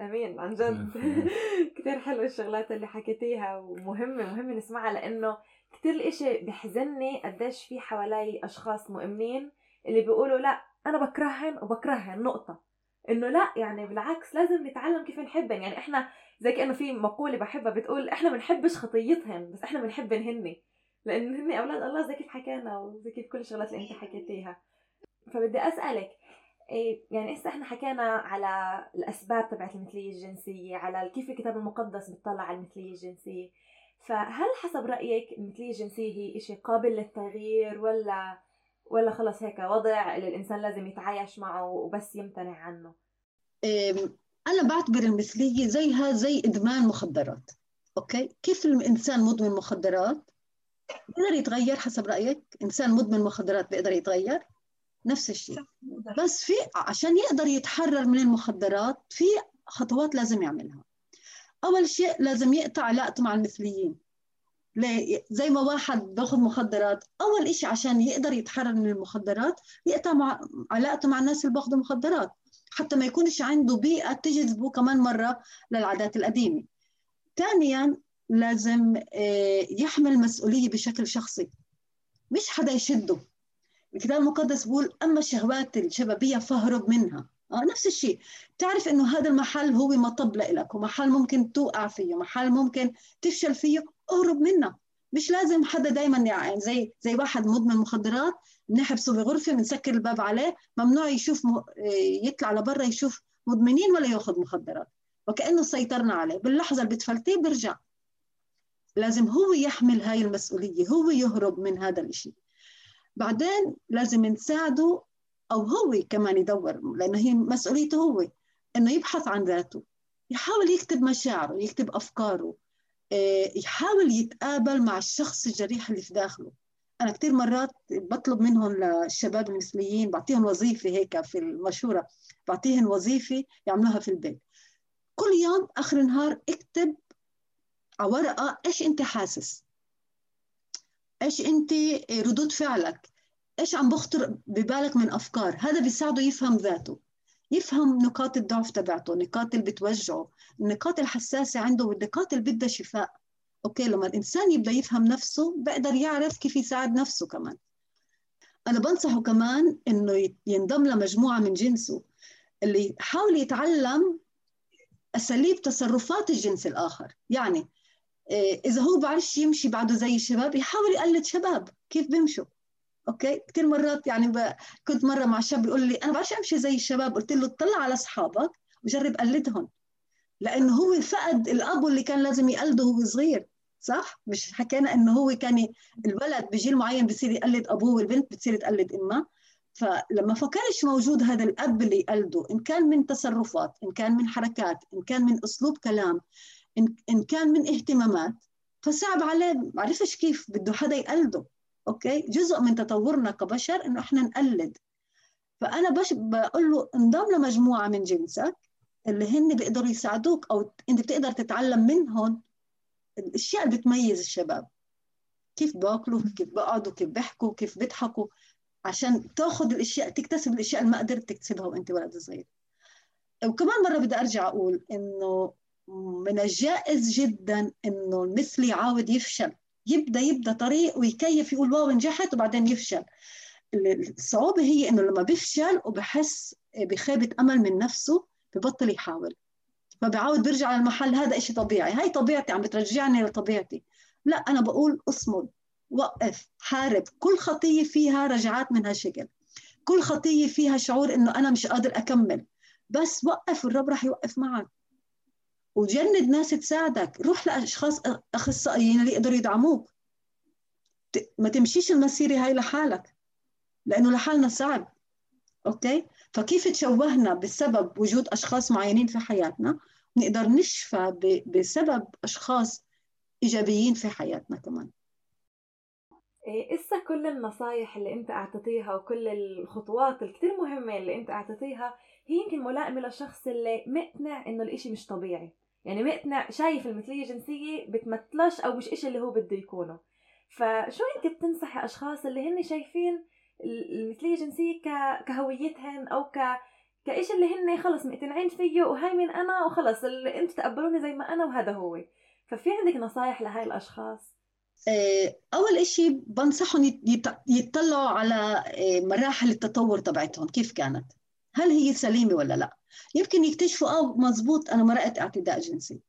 آمين عن جد. كثير حلوة الشغلات اللي حكيتيها ومهمة مهمة نسمعها لأنه كثير الإشي بحزني قديش في حوالي أشخاص مؤمنين اللي بيقولوا لا أنا بكرهن وبكرهن نقطة. إنه لا يعني بالعكس لازم نتعلم كيف نحبن يعني إحنا زي كأنه في مقولة بحبها بتقول إحنا بنحبش خطيتهن بس إحنا بنحبن هن لأن هن أولاد الله زي كيف حكينا وزي كيف كل الشغلات اللي أنت حكيتيها فبدي أسألك إيه يعني هسه إحنا حكينا على الأسباب تبعت المثلية الجنسية على كيف الكتاب المقدس بيطلع على المثلية الجنسية. فهل حسب رأيك المثلية الجنسية هي شيء قابل للتغيير ولا ولا خلص هيك وضع اللي الإنسان لازم يتعايش معه وبس يمتنع عنه؟
أنا بعتبر المثلية زيها زي إدمان مخدرات أوكي؟ كيف الإنسان مدمن مخدرات؟ بيقدر يتغير حسب رأيك؟ إنسان مدمن مخدرات بيقدر يتغير؟ نفس الشيء. بس في عشان يقدر يتحرر من المخدرات في خطوات لازم يعملها. أول شيء لازم يقطع علاقته مع المثليين. زي ما واحد باخذ مخدرات. أول شيء عشان يقدر يتحرر من المخدرات يقطع علاقته مع الناس اللي باخذوا مخدرات. حتى ما يكونش عنده بيئة تجذبه كمان مرة للعادات القديمة. ثانيا لازم آه، يحمل مسؤولية بشكل شخصي. مش حدا يشده. الكتاب المقدس بيقول أما الشهوات الشبابية فاهرب منها. آه نفس الشيء. تعرف إنه هذا المحل هو مطب لك ومحل ممكن توقع فيه محل ممكن تفشل فيه اهرب منه. مش لازم حدا دائما يعني زي زي واحد مدمن مخدرات بنحبسه بغرفه بنسكر الباب عليه ممنوع يشوف م... يطلع لبرا يشوف مدمنين ولا ياخذ مخدرات. وكأنه سيطرنا عليه. باللحظة اللي بتفلتيه بيرجع. لازم هو يحمل هاي المسؤولية هو يهرب من هذا الشيء بعدين لازم نساعده أو هو كمان يدور لأنه هي مسؤوليته هو إنه يبحث عن ذاته. يحاول يكتب مشاعره يكتب أفكاره آه، يحاول يتقابل مع الشخص الجريح اللي في داخله. أنا كثير مرات بطلب منهم للشباب المثليين بعطيهم وظيفة هيك في المشورة بعطيهم وظيفة يعملوها في البيت. كل يوم آخر النهار اكتب على ورقة إيش أنت حاسس؟ إيش أنت ردود فعلك؟ إيش عم بخطر ببالك من أفكار؟ هذا بيساعده يفهم ذاته يفهم نقاط الضعف تبعته النقاط اللي بتوجعه النقاط الحساسة عنده والنقاط اللي بدها شفاء. أوكي لما الإنسان يبدأ يفهم نفسه بقدر يعرف كيف يساعد نفسه كمان. أنا بنصحه كمان إنه ينضم لمجموعة من جنسه اللي يحاول يتعلم أساليب تصرفات الجنس الآخر. يعني إيه، إذا هو بعرفش يمشي بعده زي الشباب يحاول يقلد شباب كيف بيمشوا. أوكي؟ كثير مرات يعني ب... كنت مرة مع شاب يقول لي أنا بعرفش أمشي زي الشباب. قلت له اطلع على أصحابك وجرب قلدهم. لأنه هو فقد الأب اللي كان لازم يقلده وهو صغير صح؟ مش حكينا انه هو كان الولد بجيل معين بصير يقلد أبوه والبنت بتصير تقلد امها فلما فكانش موجود هذا الأب اللي يقلده إن كان من تصرفات إن كان من حركات إن كان من أسلوب كلام إن, كان من اهتمامات فصعب عليه. ما عرفش كيف بده حدا يقلده. أوكي؟ جزء من تطورنا كبشر إنه إحنا نقلد. فأنا بش بقول له انضم لمجموعة من جنسك اللي هن بيقدروا يساعدوك أو أنت بتقدر تتعلم منهم الأشياء اللي بتميز الشباب. كيف باكلوا كيف بقعدوا كيف بيحكوا كيف بيضحكوا. عشان تاخذ الاشياء تكتسب الأشياء اللي ما قدرت تكتسبها وأنت ولد صغير. وكمان مرة بدي أرجع أقول إنه من الجائز جدا إنه المثلي يعاود يفشل. يبدأ يبدأ طريق ويكيف يقول واو نجحت وبعدين يفشل. الصعوبة هي إنه لما بيفشل وبحس بخيبة أمل من نفسه ببطل يحاول. فبعاود بيرجع للمحل هذا إشي طبيعي. هاي طبيعتي عم بترجعني لطبيعتي. لا أنا بقول اصمد وقف حارب. كل خطية فيها رجعات من هالشكل. كل خطية فيها شعور إنه أنا مش قادر أكمل. بس وقف الرب راح يوقف معك. وجند ناس تساعدك. روح لأشخاص أخصائيين اللي يقدروا يدعموك. ما تمشيش المسيرة هاي لحالك لأنه لحالنا صعب. أوكي؟ فكيف تشوهنا بسبب وجود أشخاص معينين في حياتنا نقدر نشفى بسبب أشخاص إيجابيين في حياتنا كمان؟
إيه إسا كل النصايح اللي أنت أعطيتيها وكل الخطوات الكتير مهمة اللي أنت أعطيتيها هي يمكن ملائمة للشخص اللي مقتنع إنه الإشي مش طبيعي. يعني مقتنع شايف المثلية الجنسية بتمثلش أو مش إشي اللي هو بده يكونه. فشو أنت بتنصحي أشخاص اللي هن شايفين المثلية الجنسية ك... كهويتهن أو ك كإيش اللي هن خلص مقتنعين فيه وهاي من أنا وخلص اللي أنتوا تقبلوني زي ما أنا وهذا هو. ففي عندك نصايح لهاي الأشخاص؟
آه، أول إشي بنصحهم يطلعوا على آه، مراحل التطور تبعتهم كيف كانت؟ هل هي سليمة ولا لا؟ يمكن يكتشفوا آه مزبوط أنا مرأت اعتداء جنسي.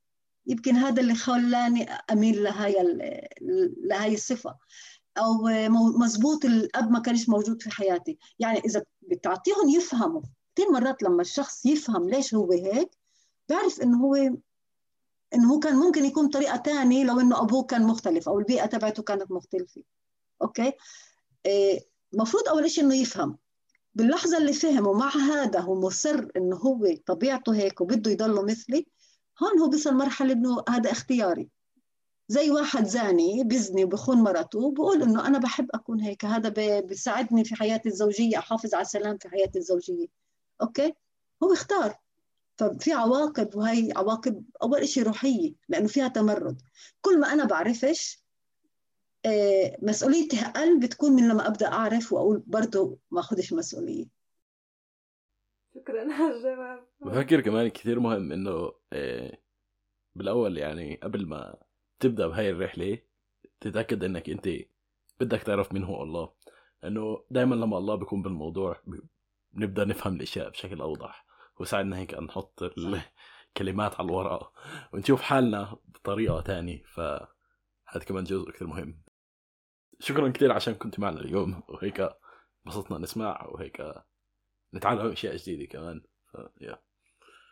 يمكن هذا اللي خلاني أميل لهاي ال- لهاي الصفة. أو آه، مزبوط الأب ما كانش موجود في حياتي. يعني إذا بتعطيهم يفهموا. كثير مرات لما الشخص يفهم ليش هو هيك بيعرف إنه هو إنه هو كان ممكن يكون طريقة تانية لو إنه أبوه كان مختلف أو البيئة تبعته كانت مختلفة. أوكي؟ المفروض أول شيء إنه يفهم. باللحظة اللي فهم ومع هذا هو مصر إنه هو طبيعته هيك وبده يضله مثلي هون هو بيصل مرحلة إنه هذا اختياري. زي واحد زاني بيزني وبخون مرته بقول إنه أنا بحب أكون هيك هذا بي- بيساعدني في حياتي الزوجية أحافظ على السلام في حياتي الزوجية. أوكي؟ هو اختار. ففي عواقب وهي عواقب أول شيء روحية لأنه فيها تمرد. كل ما أنا بعرفش آه، مسؤوليتي أقل بتكون من لما أبدأ أعرف وأقول برضه ما أخذش مسؤولية.
شكرا على الجواب.
بفكر كمان كثير مهم إنه آه، بالأول يعني قبل ما تبدأ بهاي الرحلة تتأكد إنك أنت بدك تعرف مين هو الله. لأنه دائما لما الله بيكون بالموضوع ب- بنبدأ نفهم الأشياء بشكل أوضح. وساعدنا هيك نحط الكلمات على الورق ونشوف حالنا بطريقة تانية. فهذا كمان جزء كثير مهم. شكرا كثير عشان كنت معنا اليوم وهيك انبسطنا نسمع وهيك نتعلم اشياء جديده كمان. ف... يا.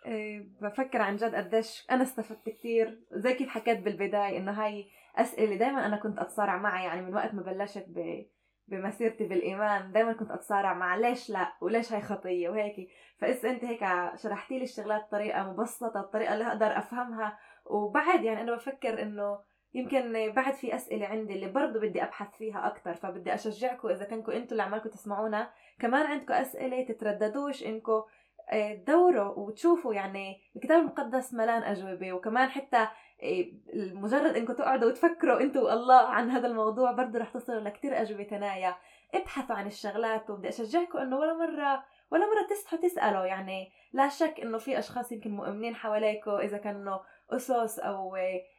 إيه، بفكر عن جد قديش أنا استفدت كثير زي كيف حكيت بالبداية إنه هاي أسئلة دائما أنا كنت اتصارع معها يعني من وقت ما بلشت ب... بمسيرتي بالإيمان دائما كنت اتصارع مع ليش لا؟ وليش هاي خطية؟ وهيك. فإذا أنت هيك شرحتي لي الشغلات بطريقة مبسطة بطريقة اللي أقدر أفهمها. وبعد يعني أنا بفكر إنه يمكن بعد في أسئلة عندي اللي برضه بدي أبحث فيها أكثر فبدي أشجعكم إذا كنكم أنتم اللي عمالكم تسمعونا كمان عندكم أسئلة تترددوش انكم آه، تدوروا وتشوفوا يعني الكتاب المقدس ملان أجوبة وكمان حتى آه، مجرد انكم تقعدوا وتفكروا أنتوا والله عن هذا الموضوع برضه رح تصلوا لكتير أجوبة تنايا. ابحثوا عن الشغلات وبدي أشجعكم إنه ولا مرة ولا مرة تستحوا تسألوا يعني لا شك إنه في أشخاص يمكن مؤمنين حواليكم إذا كانوا أسس أو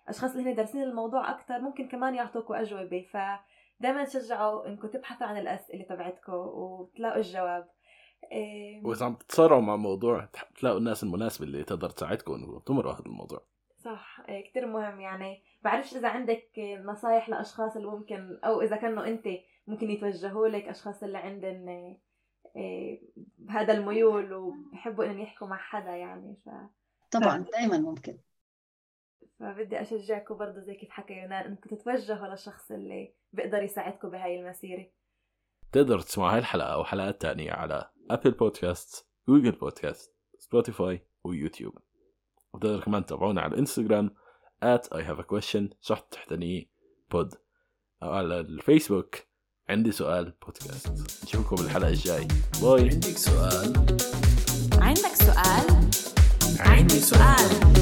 آه، أشخاص اللي هن دارسين الموضوع أكثر ممكن كمان يعطوكم أجوبة. فدائما شجعوا إنكم تبحثوا عن الأسئلة تبعتكم وتلاقوا الجواب. إيه،
وإذا عم تتصارعوا مع موضوع تلاقوا الناس المناسبة اللي تقدر تساعدكم وتمروا هذا الموضوع.
صح إيه، كتير مهم يعني. بعرفش إذا عندك نصايح لأشخاص اللي ممكن أو إذا كانوا أنت ممكن يتوجهوا لك أشخاص اللي عندن إيه، بهذا الميول وبحبوا إنهم يحكوا مع حدا يعني ف...
طبعا دائما ممكن.
فبدي أشجعكم برضه زي كيف حكى يونان إنكم تتوجهوا للشخص اللي بيقدر يساعدكم بهاي المسيرة.
تقدر تسمع هاي الحلقة أو حلقات تانية على Apple Podcasts Google Podcasts Spotify و YouTube وبتقدر كمان تتابعونا على الانستغرام at I have a question شرط تحتني بود أو على الفيسبوك عندي سؤال بودكاست نشوفكم بالحلقة الجاي. باي
عندك سؤال؟ عندك سؤال؟ عندي سؤال.